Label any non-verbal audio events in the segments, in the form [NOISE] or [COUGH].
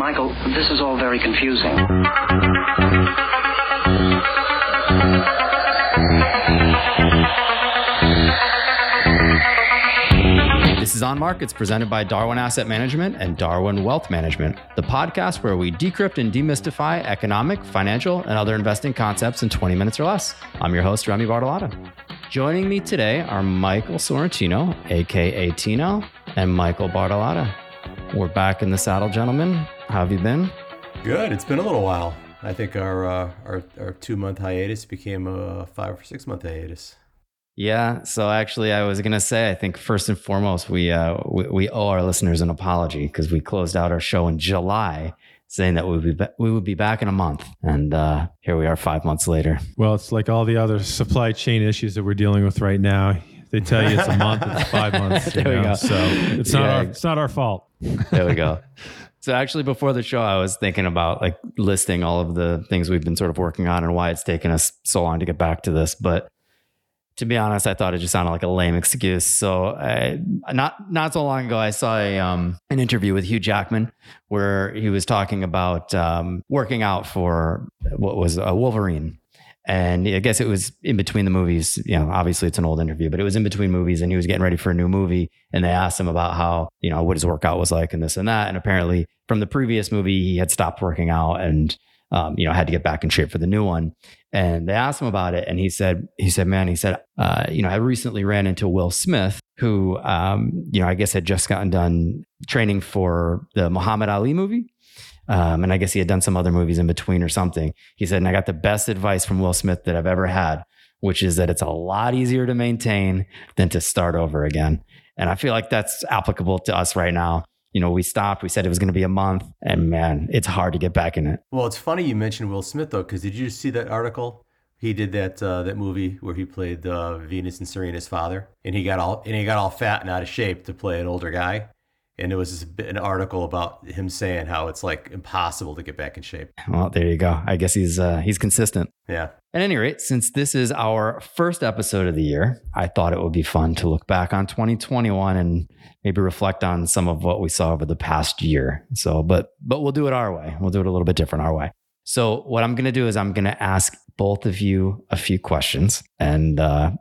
Michael, this is all very confusing. This is On Markets presented by Darwin Asset Management and Darwin Wealth Management, the podcast where we decrypt and demystify economic, financial, and other investing concepts in 20 minutes or less. I'm your host, Remy Bartolotta. Joining me today are Michael Sorrentino, aka Tino, and Michael Bartolotta. We're back in the saddle, gentlemen. How have you been? Good. It's been a little while. I think our uh, our, our two month hiatus became a five or six month hiatus. Yeah. So actually, I was gonna say, I think first and foremost, we uh, we, we owe our listeners an apology because we closed out our show in July, saying that we would be ba- we would be back in a month, and uh, here we are, five months later. Well, it's like all the other supply chain issues that we're dealing with right now. They tell you it's a month, it's five [LAUGHS] months. you There we know, go. So it's not Yeah. our it's not our fault. There we go. [LAUGHS] So actually, before the show, I was thinking about like listing all of the things we've been sort of working on and why it's taken us so long to get back to this, but. To be honest, I thought it just sounded like a lame excuse. So, I, not not so long ago, I saw a um, an interview with Hugh Jackman where he was talking about um, working out for what was a Wolverine, and I guess it was in between the movies. You know, obviously it's an old interview, but it was in between movies, and he was getting ready for a new movie, and they asked him about how you know what his workout was like and this and that, and apparently from the previous movie he had stopped working out and um, you know had to get back in shape for the new one. And they asked him about it, and he said, he said, man, he said, uh, you know, I recently ran into Will Smith, who, um, you know, I guess had just gotten done training for the Muhammad Ali movie. Um, and I guess he had done some other movies in between or something. He said, and I got the best advice from Will Smith that I've ever had, which is that it's a lot easier to maintain than to start over again. And I feel like that's applicable to us right now. You know, we stopped, we said it was going to be a month, and man, it's hard to get back in it. Well, it's funny you mentioned Will Smith though, because did you see that article? He did that uh, that movie where he played uh, Venus and Serena's father, and he got all and he got all fat and out of shape to play an older guy. And it was an article about him saying how it's like impossible to get back in shape. Well, there you go. I guess he's uh, he's consistent. Yeah. At any rate, since this is our first episode of the year, I thought it would be fun to look back on 2021 and maybe reflect on some of what we saw over the past year. So, but but we'll do it our way. We'll do it a little bit different our way. So, what I'm going to do is I'm going to ask both of you a few questions, and uh,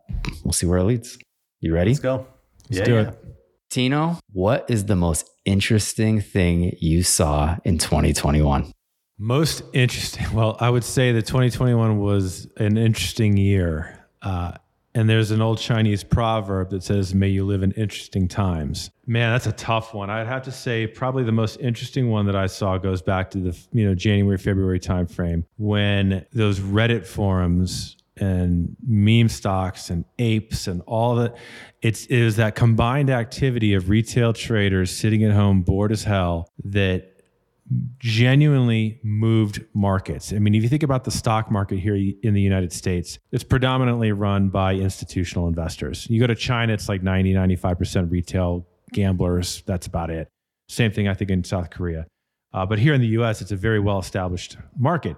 we'll see where it leads. You ready? Let's go. Let's yeah, do yeah. it. Tino, what is the most interesting thing you saw in 2021? Most interesting. [LAUGHS] Well, I would say that 2021 was an interesting year. Uh, and there's an old Chinese proverb that says, May you live in interesting times. Man, that's a tough one. I'd have to say probably the most interesting one that I saw goes back to the you know January, February timeframe when those Reddit forums and meme stocks and apes and all that it's it was that combined activity of retail traders sitting at home bored as hell that genuinely moved markets. I mean, if you think about the stock market here in the United States, it's predominantly run by institutional investors. You go to China, it's like 90, 95% retail gamblers. That's about it. Same thing, I think, in South Korea. Uh, but here in the US, it's a very well established market.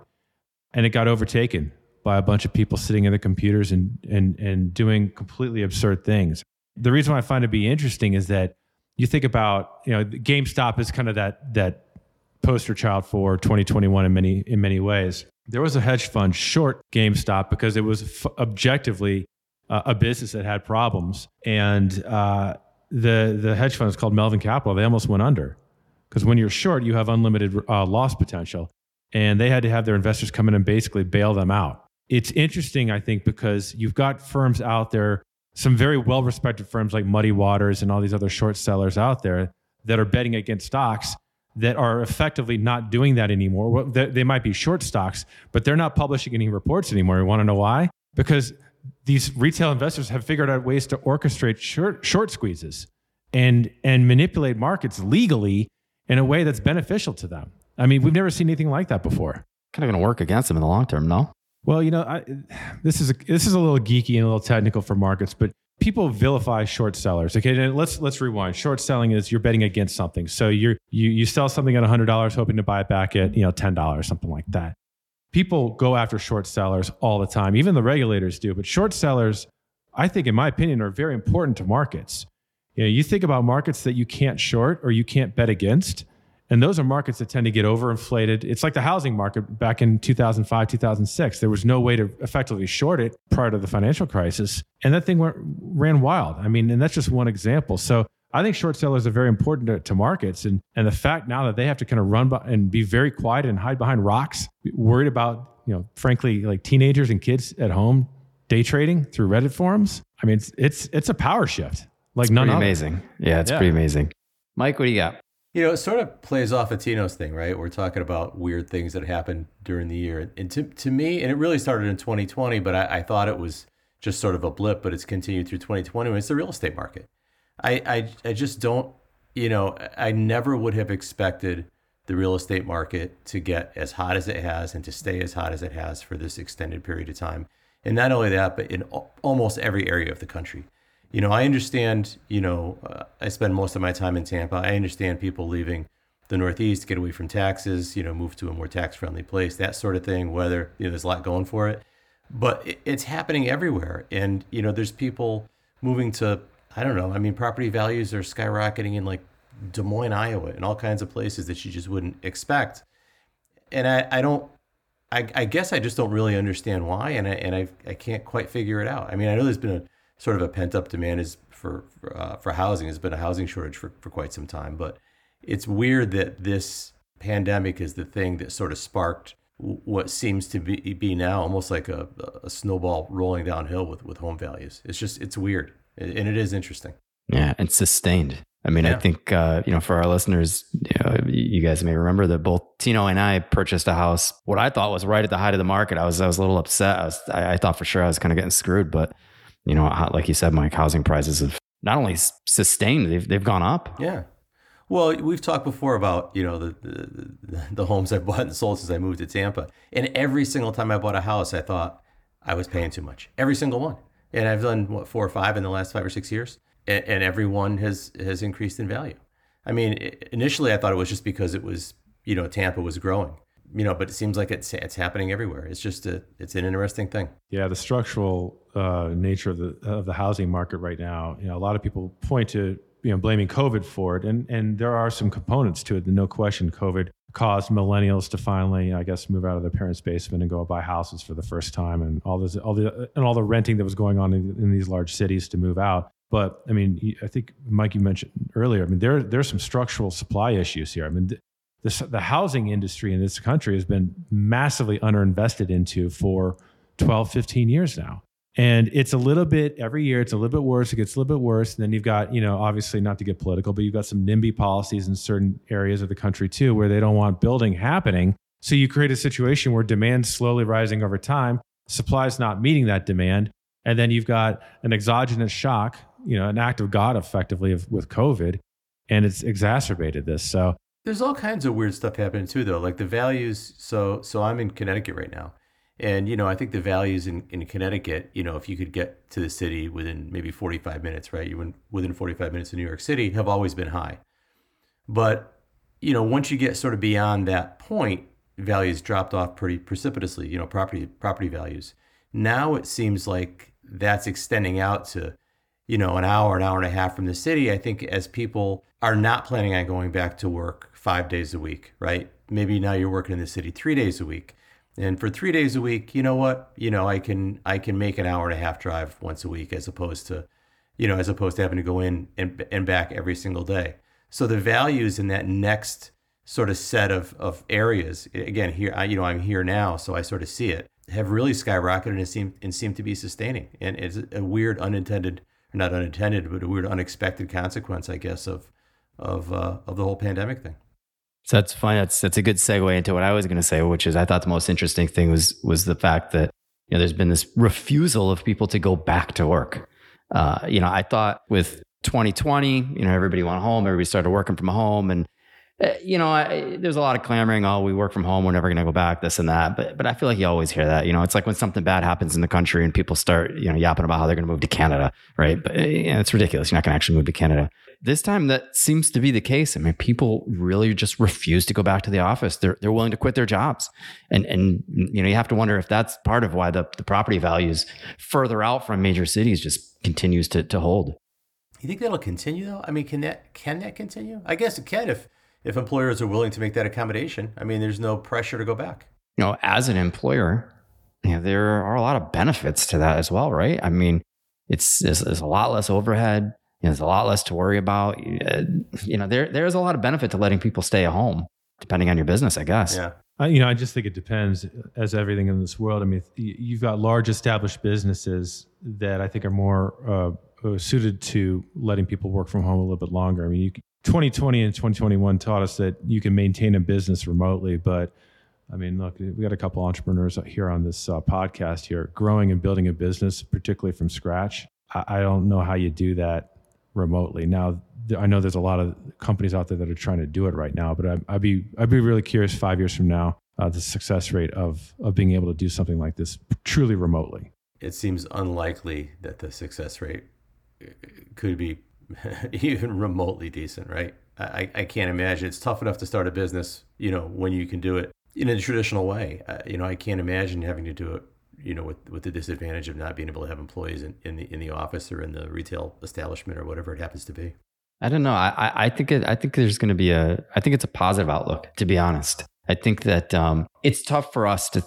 And it got overtaken by a bunch of people sitting in the computers and, and, and doing completely absurd things. The reason why I find it to be interesting is that you think about, you know, GameStop is kind of that, that poster child for 2021 in many in many ways. There was a hedge fund short GameStop because it was f- objectively uh, a business that had problems, and uh, the the hedge fund is called Melvin Capital. They almost went under because when you're short, you have unlimited uh, loss potential, and they had to have their investors come in and basically bail them out. It's interesting, I think, because you've got firms out there, some very well respected firms like Muddy Waters and all these other short sellers out there that are betting against stocks that are effectively not doing that anymore. They, they might be short stocks, but they're not publishing any reports anymore. You want to know why? Because these retail investors have figured out ways to orchestrate short, short squeezes and and manipulate markets legally in a way that's beneficial to them. I mean, we've never seen anything like that before. Kind of going to work against them in the long term, no? Well, you know, I, this is a, this is a little geeky and a little technical for markets, but people vilify short sellers. Okay, and let's let's rewind. Short selling is you're betting against something. So you're you you sell something at hundred dollars, hoping to buy it back at you know ten dollars, something like that. People go after short sellers all the time. Even the regulators do. But short sellers, I think, in my opinion, are very important to markets. You know, you think about markets that you can't short or you can't bet against, And those are markets that tend to get overinflated. It's like the housing market back in 2005, 2006. There was no way to effectively short it prior to the financial crisis. And that thing went, ran wild. I mean, and that's just one example. So I think short sellers are very important to, to, markets. And, and the fact now that they have to kind of run by and be very quiet and hide behind rocks, worried about, you know, frankly, like teenagers and kids at home day trading through Reddit forums. I mean, it's, it's, it's a power shift like it's none pretty other. amazing. Yeah, it's yeah. pretty amazing. Mike, what do you got? You know, it sort of plays off a Tino's thing, right? We're talking about weird things that happened during the year. And to, to me, and it really started in 2020, but I, I thought it was just sort of a blip, but it's continued through 2020. It's the real estate market. I, I, I just don't, you know, I never would have expected the real estate market to get as hot as it has and to stay as hot as it has for this extended period of time. And not only that, but in almost every area of the country you know, I understand, you know, uh, I spend most of my time in Tampa. I understand people leaving the Northeast to get away from taxes, you know, move to a more tax friendly place, that sort of thing, whether, you know, there's a lot going for it. But it, it's happening everywhere. And, you know, there's people moving to, I don't know, I mean, property values are skyrocketing in like Des Moines, Iowa, and all kinds of places that you just wouldn't expect. And I, I don't, I, I guess I just don't really understand why. And I, and I, I can't quite figure it out. I mean, I know there's been a, sort of a pent up demand is for for, uh, for housing. There's been a housing shortage for, for quite some time, but it's weird that this pandemic is the thing that sort of sparked what seems to be be now almost like a, a snowball rolling downhill with with home values. It's just it's weird and it is interesting. Yeah, and sustained. I mean, yeah. I think uh, you know for our listeners, you, know, you guys may remember that both Tino and I purchased a house. What I thought was right at the height of the market. I was I was a little upset. I was I, I thought for sure I was kind of getting screwed, but you know, like you said, Mike, housing prices have not only sustained, they've, they've gone up. Yeah. Well, we've talked before about, you know, the, the, the [LAUGHS] homes I've bought and sold since I moved to Tampa. And every single time I bought a house, I thought I was paying too much. Every single one. And I've done what, four or five in the last five or six years. And, and every one has, has increased in value. I mean, initially I thought it was just because it was, you know, Tampa was growing you know, but it seems like it's it's happening everywhere. It's just a it's an interesting thing. Yeah, the structural uh, nature of the of the housing market right now. You know, a lot of people point to you know blaming COVID for it, and and there are some components to it. No question, COVID caused millennials to finally, I guess, move out of their parents' basement and go buy houses for the first time, and all this all the and all the renting that was going on in, in these large cities to move out. But I mean, I think Mike, you mentioned earlier. I mean, there there's some structural supply issues here. I mean, this, the housing industry in this country has been massively underinvested into for 12, 15 years now. And it's a little bit every year, it's a little bit worse. It gets a little bit worse. And then you've got, you know, obviously not to get political, but you've got some NIMBY policies in certain areas of the country too, where they don't want building happening. So you create a situation where demand's slowly rising over time, supply's not meeting that demand. And then you've got an exogenous shock, you know, an act of God effectively of, with COVID, and it's exacerbated this. So there's all kinds of weird stuff happening too, though. Like the values. So, so I'm in Connecticut right now, and you know, I think the values in, in Connecticut. You know, if you could get to the city within maybe 45 minutes, right? You within 45 minutes of New York City, have always been high. But you know, once you get sort of beyond that point, values dropped off pretty precipitously. You know, property property values. Now it seems like that's extending out to you know, an hour, an hour and a half from the city, I think as people are not planning on going back to work five days a week, right? Maybe now you're working in the city three days a week. And for three days a week, you know what? You know, I can I can make an hour and a half drive once a week as opposed to, you know, as opposed to having to go in and, and back every single day. So the values in that next sort of set of, of areas, again, here, I, you know, I'm here now, so I sort of see it, have really skyrocketed and seem, and seem to be sustaining. And it's a weird unintended or not unintended, but a weird unexpected consequence, I guess, of of uh, of the whole pandemic thing. So that's fine. That's that's a good segue into what I was going to say, which is I thought the most interesting thing was was the fact that you know there's been this refusal of people to go back to work. Uh, you know, I thought with 2020, you know, everybody went home, everybody started working from home, and uh, you know, I, there's a lot of clamoring. Oh, we work from home. We're never going to go back. This and that. But but I feel like you always hear that. You know, it's like when something bad happens in the country and people start you know yapping about how they're going to move to Canada, right? But you know, it's ridiculous. You're not going to actually move to Canada. This time, that seems to be the case. I mean, people really just refuse to go back to the office. They're they're willing to quit their jobs, and and you know you have to wonder if that's part of why the the property values further out from major cities just continues to to hold. You think that'll continue though? I mean, can that can that continue? I guess it can if if employers are willing to make that accommodation, I mean, there's no pressure to go back. You know, as an employer, you know, there are a lot of benefits to that as well, right? I mean, it's there's, a lot less overhead. You know, there's a lot less to worry about. Uh, You know, there there's a lot of benefit to letting people stay at home, depending on your business, I guess. Yeah. I, you know, I just think it depends. As everything in this world, I mean, you've got large established businesses that I think are more uh, uh, suited to letting people work from home a little bit longer. I mean, you, 2020 and 2021 taught us that you can maintain a business remotely, but I mean, look, we got a couple entrepreneurs here on this uh, podcast here, growing and building a business, particularly from scratch. I, I don't know how you do that remotely. Now, I know there's a lot of companies out there that are trying to do it right now, but I, I'd be I'd be really curious five years from now uh, the success rate of of being able to do something like this truly remotely. It seems unlikely that the success rate uh, could be [LAUGHS] even remotely decent, right? I, I can't imagine. It's tough enough to start a business, you know, when you can do it in a traditional way. Uh, you know, I can't imagine having to do it, you know, with, with the disadvantage of not being able to have employees in, in the in the office or in the retail establishment or whatever it happens to be. I don't know. I I- think it, I think there's going to be a. I think it's a positive outlook. To be honest, I think that um, it's tough for us to,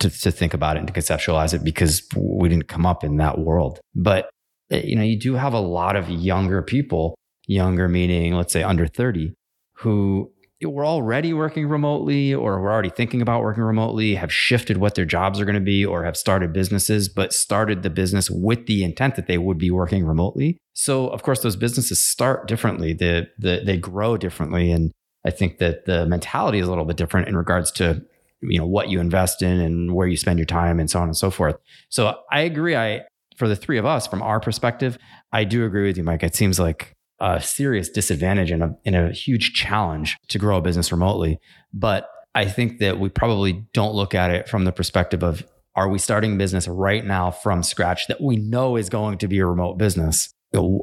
to to think about it and to conceptualize it because we didn't come up in that world. But uh, you know, you do have a lot of younger people, younger meaning let's say under thirty, who were already working remotely or were already thinking about working remotely, have shifted what their jobs are going to be, or have started businesses, but started the business with the intent that they would be working remotely. So, of course, those businesses start differently. They, they, they grow differently. And I think that the mentality is a little bit different in regards to you know what you invest in and where you spend your time and so on and so forth. So I agree. I for the three of us, from our perspective, I do agree with you, Mike. It seems like a serious disadvantage and a, and a huge challenge to grow a business remotely. But I think that we probably don't look at it from the perspective of are we starting a business right now from scratch that we know is going to be a remote business?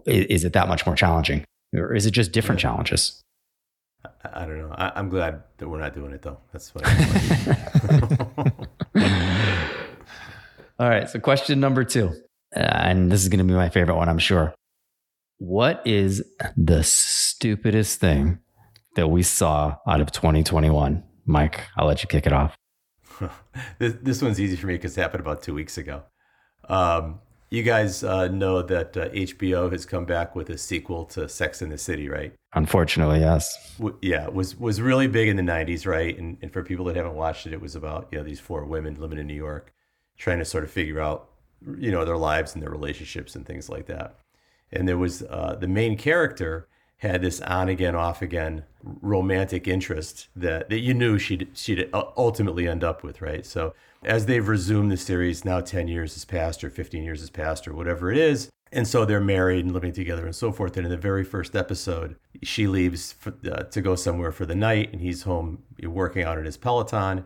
Is it that much more challenging? Or is it just different Yeah. challenges? I, I don't know. I, I'm glad that we're not doing it though. That's what. I [LAUGHS] [LAUGHS] All right. So, question number two, uh, and this is going to be my favorite one, I'm sure. What is the stupidest thing that we saw out of 2021? Mike, I'll let you kick it off. [LAUGHS] this, this one's easy for me because it happened about two weeks ago. Um, you guys uh, know that uh, HBO has come back with a sequel to Sex and the City, right? Unfortunately, yes. W- yeah, was was really big in the '90s, right? And, and for people that haven't watched it, it was about you know these four women living in New York, trying to sort of figure out you know their lives and their relationships and things like that. And there was uh, the main character had this on again, off again romantic interest that, that you knew she'd she'd uh, ultimately end up with, right? So as they've resumed the series, now 10 years has passed or 15 years has passed or whatever it is. And so they're married and living together and so forth. And in the very first episode, she leaves for, uh, to go somewhere for the night and he's home working out on his Peloton.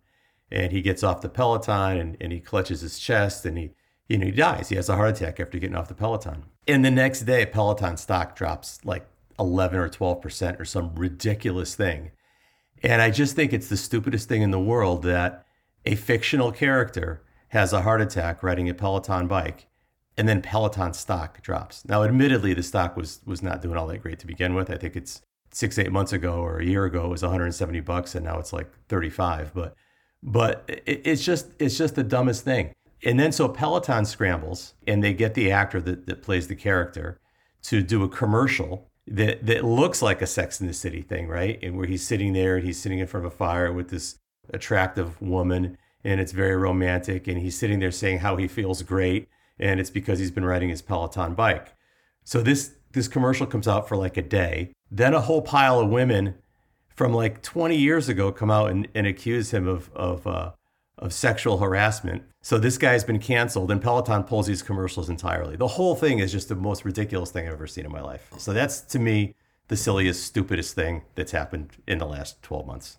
And he gets off the Peloton and, and he clutches his chest and he, you know, he dies. He has a heart attack after getting off the Peloton. And the next day, Peloton stock drops like 11 or 12% or some ridiculous thing. And I just think it's the stupidest thing in the world that a fictional character has a heart attack riding a Peloton bike and then Peloton stock drops. Now, admittedly, the stock was was not doing all that great to begin with. I think it's six, eight months ago or a year ago it was 170 bucks and now it's like 35. But but it, it's just it's just the dumbest thing. And then so Peloton scrambles and they get the actor that, that plays the character to do a commercial that that looks like a Sex and the City thing, right? And where he's sitting there and he's sitting in front of a fire with this attractive woman and it's very romantic and he's sitting there saying how he feels great and it's because he's been riding his Peloton bike. So this this commercial comes out for like a day. Then a whole pile of women from like 20 years ago come out and, and accuse him of of uh, of sexual harassment. So this guy's been canceled, and Peloton pulls these commercials entirely. The whole thing is just the most ridiculous thing I've ever seen in my life. So that's to me the silliest, stupidest thing that's happened in the last 12 months.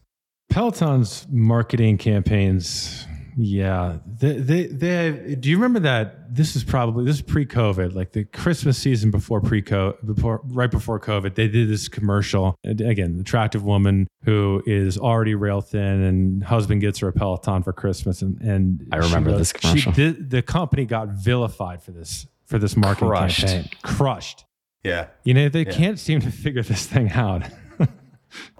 Peloton's marketing campaigns, yeah, they, they, they, do you remember that? This is probably this is pre-COVID, like the Christmas season before pre-COVID, before right before COVID. They did this commercial. Again, attractive woman who is already rail thin, and husband gets her a Peloton for Christmas, and and I remember she this commercial. She, the, the company got vilified for this for this marketing Crushed. campaign, crushed. Yeah. You know, they Yeah. can't seem to figure this thing out. [LAUGHS]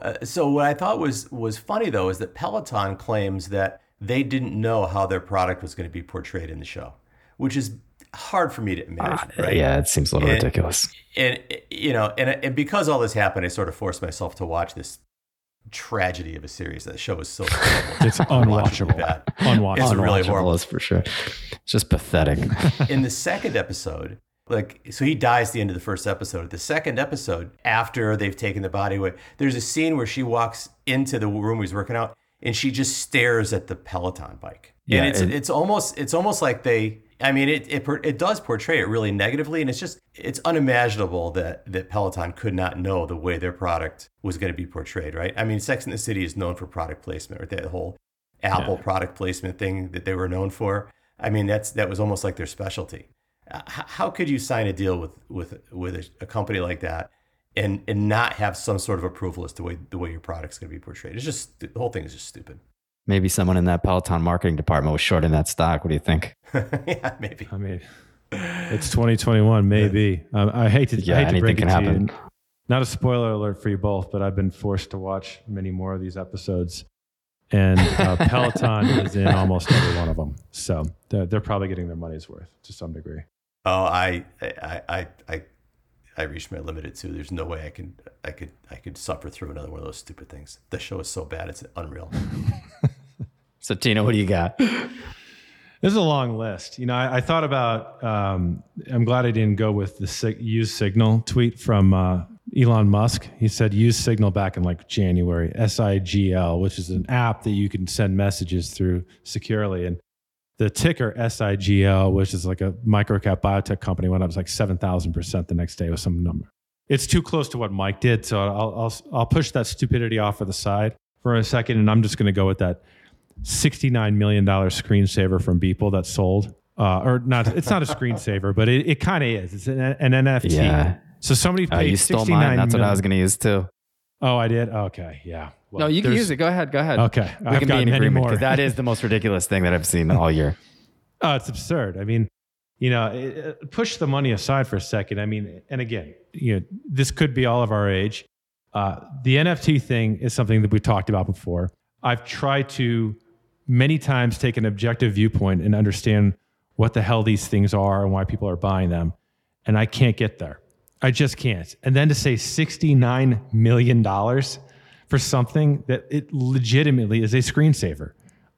Uh, so what I thought was was funny though is that Peloton claims that they didn't know how their product was going to be portrayed in the show, which is hard for me to imagine. Uh, right? Yeah, it seems a little And- ridiculous. and you know, and, and because all this happened, I sort of forced myself to watch this tragedy of a series. That show was so [LAUGHS] horrible. It's unwatchable. bad. Unwatchable. It's really horrible. is for sure. It's just pathetic. in the second episode, like, so he dies at the end of the first episode. The second episode, after they've taken the body away, there's a scene where she walks into the room he's working out, and she just stares at the Peloton bike. Yeah, and it's it- it's almost it's almost like they. I mean, it, it it does portray it really negatively, and it's just it's unimaginable that that Peloton could not know the way their product was going to be portrayed, right? I mean, Sex and the City is known for product placement, or that whole Apple product placement thing that they were known for. I mean, that's that was almost like their specialty. Uh, how could you sign a deal with with with a, a company like that and and not have some sort of approval as to way, the way your product's going to be portrayed? It's just the whole thing is just stupid. Maybe someone in that Peloton marketing department was short in that stock. What do you think? [LAUGHS] yeah, maybe. I mean, it's 2021, maybe. Um, I hate to, Yeah, I hate to anything break can it to happen. you. Not a spoiler alert for you both, but I've been forced to watch many more of these episodes, and uh, [LAUGHS] Peloton is in almost every one of them. So they're, they're probably getting their money's worth to some degree. Oh, I I I I I reached my limit at two. There's no way I can I could I could suffer through another one of those stupid things. The show is so bad, it's unreal. [LAUGHS] So, Tino, what do you got? This is a long list. You know, I, I thought about. Um, I'm glad I didn't go with the sig- use Signal tweet from uh, Elon Musk. He said use Signal back in like January. S I G L, which is an app that you can send messages through securely, and the ticker SIGL, which is like a microcap biotech company, went up like seven thousand percent the next day with some number. It's too close to what Mike did, so I'll I'll, I'll push that stupidity off to the side for a second, and I'm just going to go with that $69 million screensaver from Beeple that sold. Uh, or not, it's not a screensaver, [LAUGHS] but it, it kind of is. It's an, an NFT. Yeah. So somebody Uh, paid you stole 69 mine. That's what I was going to use too. Oh, I did? Okay. Yeah. Well, no, you can there's- use it. Go ahead. Go ahead. Okay. We I've can got be in many agreement more. that is the most ridiculous thing that I've seen all year. [LAUGHS] Oh, it's absurd. I mean, you know, it, it- push the money aside for a second. I mean, and again, you know, this could be all of our age. Uh, the NFT thing is something that we talked about before. I've tried to many times take an objective viewpoint and understand what the hell these things are and why people are buying them, and I can't get there. I just can't. And then to say sixty-nine million dollars for something that it legitimately is a screensaver,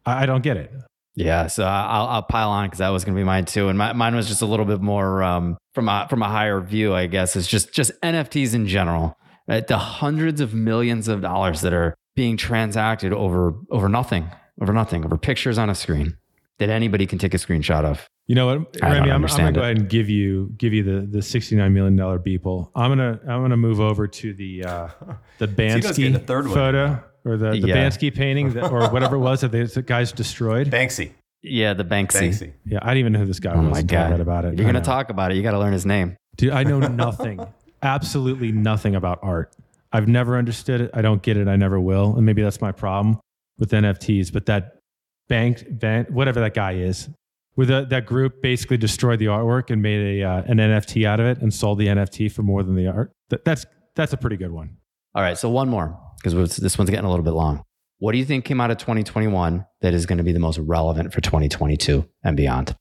I, I don't get it. Yeah, so I'll, I'll pile on because that was going to be mine too, and my, mine was just a little bit more um, from a from a higher view, I guess. It's just just NFTs in general, right? The hundreds of millions of dollars that are being transacted over over nothing, over nothing, over pictures on a screen that anybody can take a screenshot of. You know what, Remy? I'm, I'm gonna understand go ahead and give you give you the the 69 million dollar Beeple. I'm gonna I'm gonna move over to the uh, [LAUGHS] the Bansky the third one photo or the, the Yeah. Bansky painting that, or whatever it was that the the guys destroyed. Banksy. Yeah, the Banksy. Banksy. Yeah, I didn't even know who this guy Oh was. my until I god! read about it. You're gonna talk about it, you got to learn his name. Dude, I know [LAUGHS] nothing, absolutely nothing about art. I've never understood it. I don't get it. I never will. And maybe that's my problem with NFTs. But that bank, ban, whatever that guy is, with a, that group basically destroyed the artwork and made a uh, an NFT out of it and sold the NFT for more than the art. That, that's that's a pretty good one. All right, so one more because this one's getting a little bit long. What do you think came out of 2021 that is going to be the most relevant for 2022 and beyond?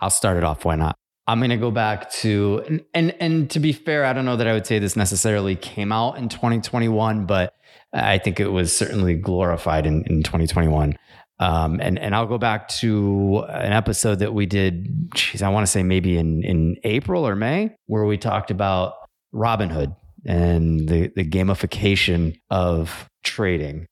I'll start it off. Why not? I'm going to go back to and, and and to be fair, I don't know that I would say this necessarily came out in 2021, but I think it was certainly glorified in, in 2021. Um, and and I'll go back to an episode that we did. Geez, I want to say maybe in in April or May, where we talked about Robinhood and the the gamification of trading.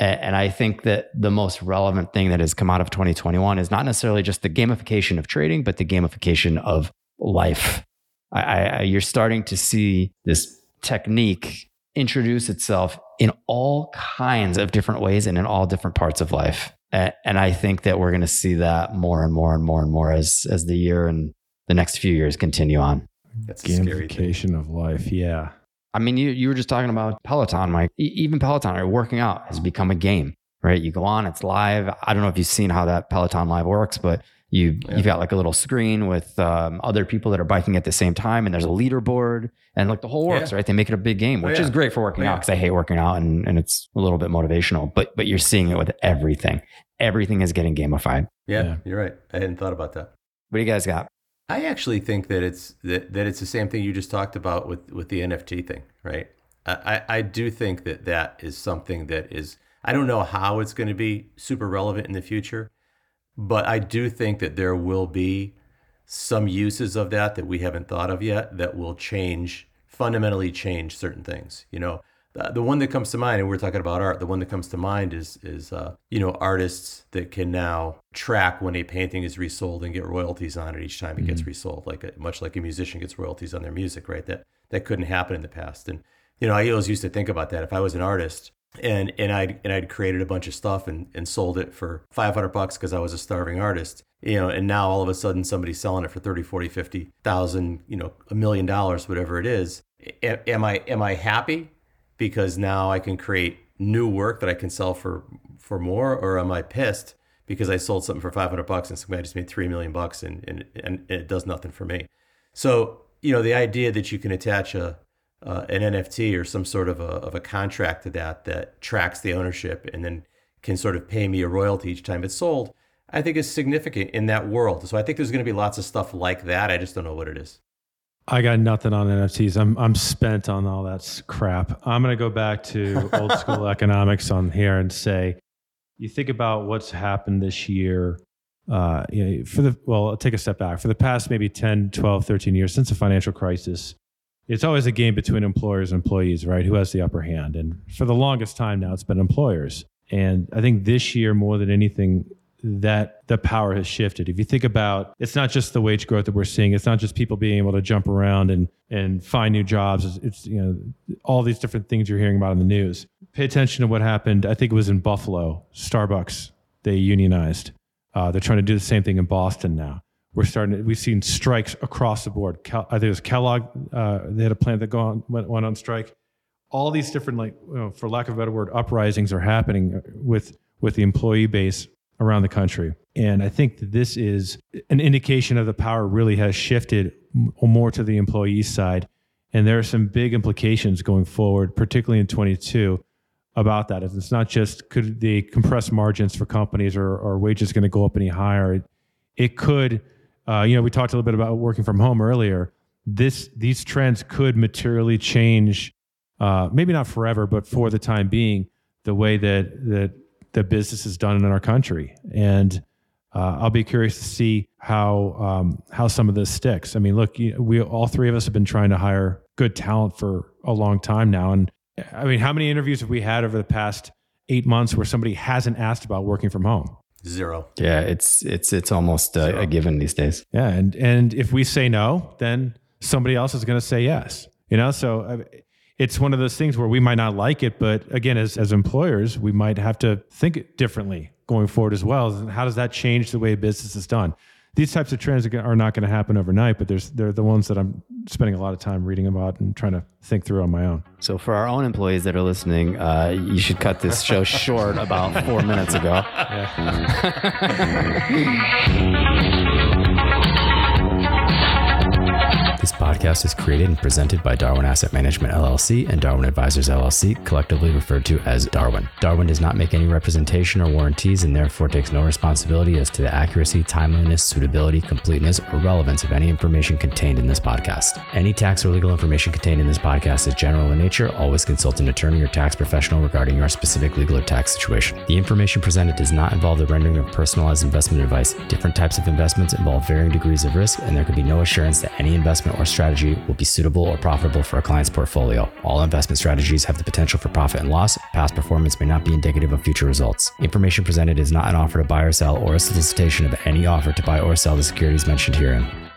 A- And I think that the most relevant thing that has come out of 2021 is not necessarily just the gamification of trading, but the gamification of life. I, I- you're starting to see this technique introduce itself in all kinds of different ways and in all different parts of life. A- And I think that we're going to see that more and more and more and more as as the year and the next few years continue on. That's a scary thing. Gamification of life. Yeah. I mean, you, you were just talking about Peloton, Mike. E- Even Peloton, right? Working out has become a game, right? You go on, it's live. I don't know if you've seen how that Peloton live works, but You you've got like a little screen with um, other people that are biking at the same time, and there's a leaderboard, and like the whole works, Yeah. right? They make it a big game, Oh, which yeah. is great for working Oh, out because I hate working out, and and it's a little bit motivational. But but you're seeing it with everything. Everything is getting gamified. Yeah, Yeah. you're right. I hadn't thought about that. What do you guys got? I actually think that it's that, that it's the same thing you just talked about with with the NFT thing, right? I, I I do think that that is something that is I don't know how it's going to be super relevant in the future, but I do think that there will be some uses of that that we haven't thought of yet that will change fundamentally change certain things. You know, the, the one that comes to mind, and we're talking about art. The one that comes to mind is is uh, you know artists that can now track when a painting is resold and get royalties on it each time it gets resold, like a, much like a musician gets royalties on their music, right? That that couldn't happen in the past. And you know, I always used to think about that. If I was an artist and and I'd and I'd created a bunch of stuff and, and sold it for 500 bucks because I was a starving artist, you know, and now all of a sudden somebody's selling it for 30, 40, 50,000, you know, a million dollars, whatever it is. A- am I am I happy because now I can create new work that I can sell for for more or am I pissed because I sold something for 500 bucks and somebody just made 3 million bucks and and, and it does nothing for me. So, you know, the idea that you can attach a uh, an NFT or some sort of a, of a contract to that that tracks the ownership and then can sort of pay me a royalty each time it's sold, I think is significant in that world. So I think there's going to be lots of stuff like that. I just don't know what it is. I got nothing on NFTs. I'm I'm spent on all that crap. I'm going to go back to [LAUGHS] old school economics on here and say, you think about what's happened this year. Uh, you know, for the well, I'll take a step back. For the past maybe 10, 12, 13 years since the financial crisis, it's always a game between employers and employees, right? Who has the upper hand? And for the longest time now, it's been employers. And I think this year, more than anything, that the power has shifted. If you think about, it's not just the wage growth that we're seeing. It's not just people being able to jump around and and find new jobs. It's, it's you know all these different things you're hearing about in the news. Pay attention to what happened. I think it was in Buffalo, Starbucks. They unionized. Uh, they're trying to do the same thing in Boston now. We're starting. To, we've seen strikes across the board. Kel, I think it was Kellogg. Uh, they had a plant that go on, went, went on strike. All these different, like, you know, for lack of a better word, uprisings are happening with with the employee base around the country. And I think that this is an indication of the power really has shifted more to the employee side. And there are some big implications going forward, particularly in 22, about that. It's not just could they compress margins for companies or, or wages going to go up any higher. It could, uh, you know, we talked a little bit about working from home earlier. This these trends could materially change, uh, maybe not forever, but for the time being, the way that that that business is done in our country. And uh, I'll be curious to see how um, how some of this sticks. I mean, look, we all three of us have been trying to hire good talent for a long time now, and I mean, how many interviews have we had over the past eight months where somebody hasn't asked about working from home? Zero. Yeah, it's it's it's almost a, a given these days. Yeah, and and if we say no, then somebody else is going to say yes. You know, so uh, it's one of those things where we might not like it, but again, as as employers, we might have to think differently going forward as well. And how does that change the way business is done? These types of trends are not going to happen overnight, but there's they're the ones that I'm spending a lot of time reading about and trying to think through on my own. So for our own employees that are listening, uh, you should cut this show short about four minutes ago. [LAUGHS] podcast is created and presented by Darwin Asset Management LLC and Darwin Advisors LLC, collectively referred to as Darwin. Darwin does not make any representation or warranties and therefore takes no responsibility as to the accuracy, timeliness, suitability, completeness, or relevance of any information contained in this podcast. Any tax or legal information contained in this podcast is general in nature. Always consult an attorney or tax professional regarding your specific legal or tax situation. The information presented does not involve the rendering of personalized investment advice. Different types of investments involve varying degrees of risk, and there can be no assurance that any investment or strategy will be suitable or profitable for a client's portfolio. All investment strategies have the potential for profit and loss. Past performance may not be indicative of future results. Information presented is not an offer to buy or sell or a solicitation of any offer to buy or sell the securities mentioned herein.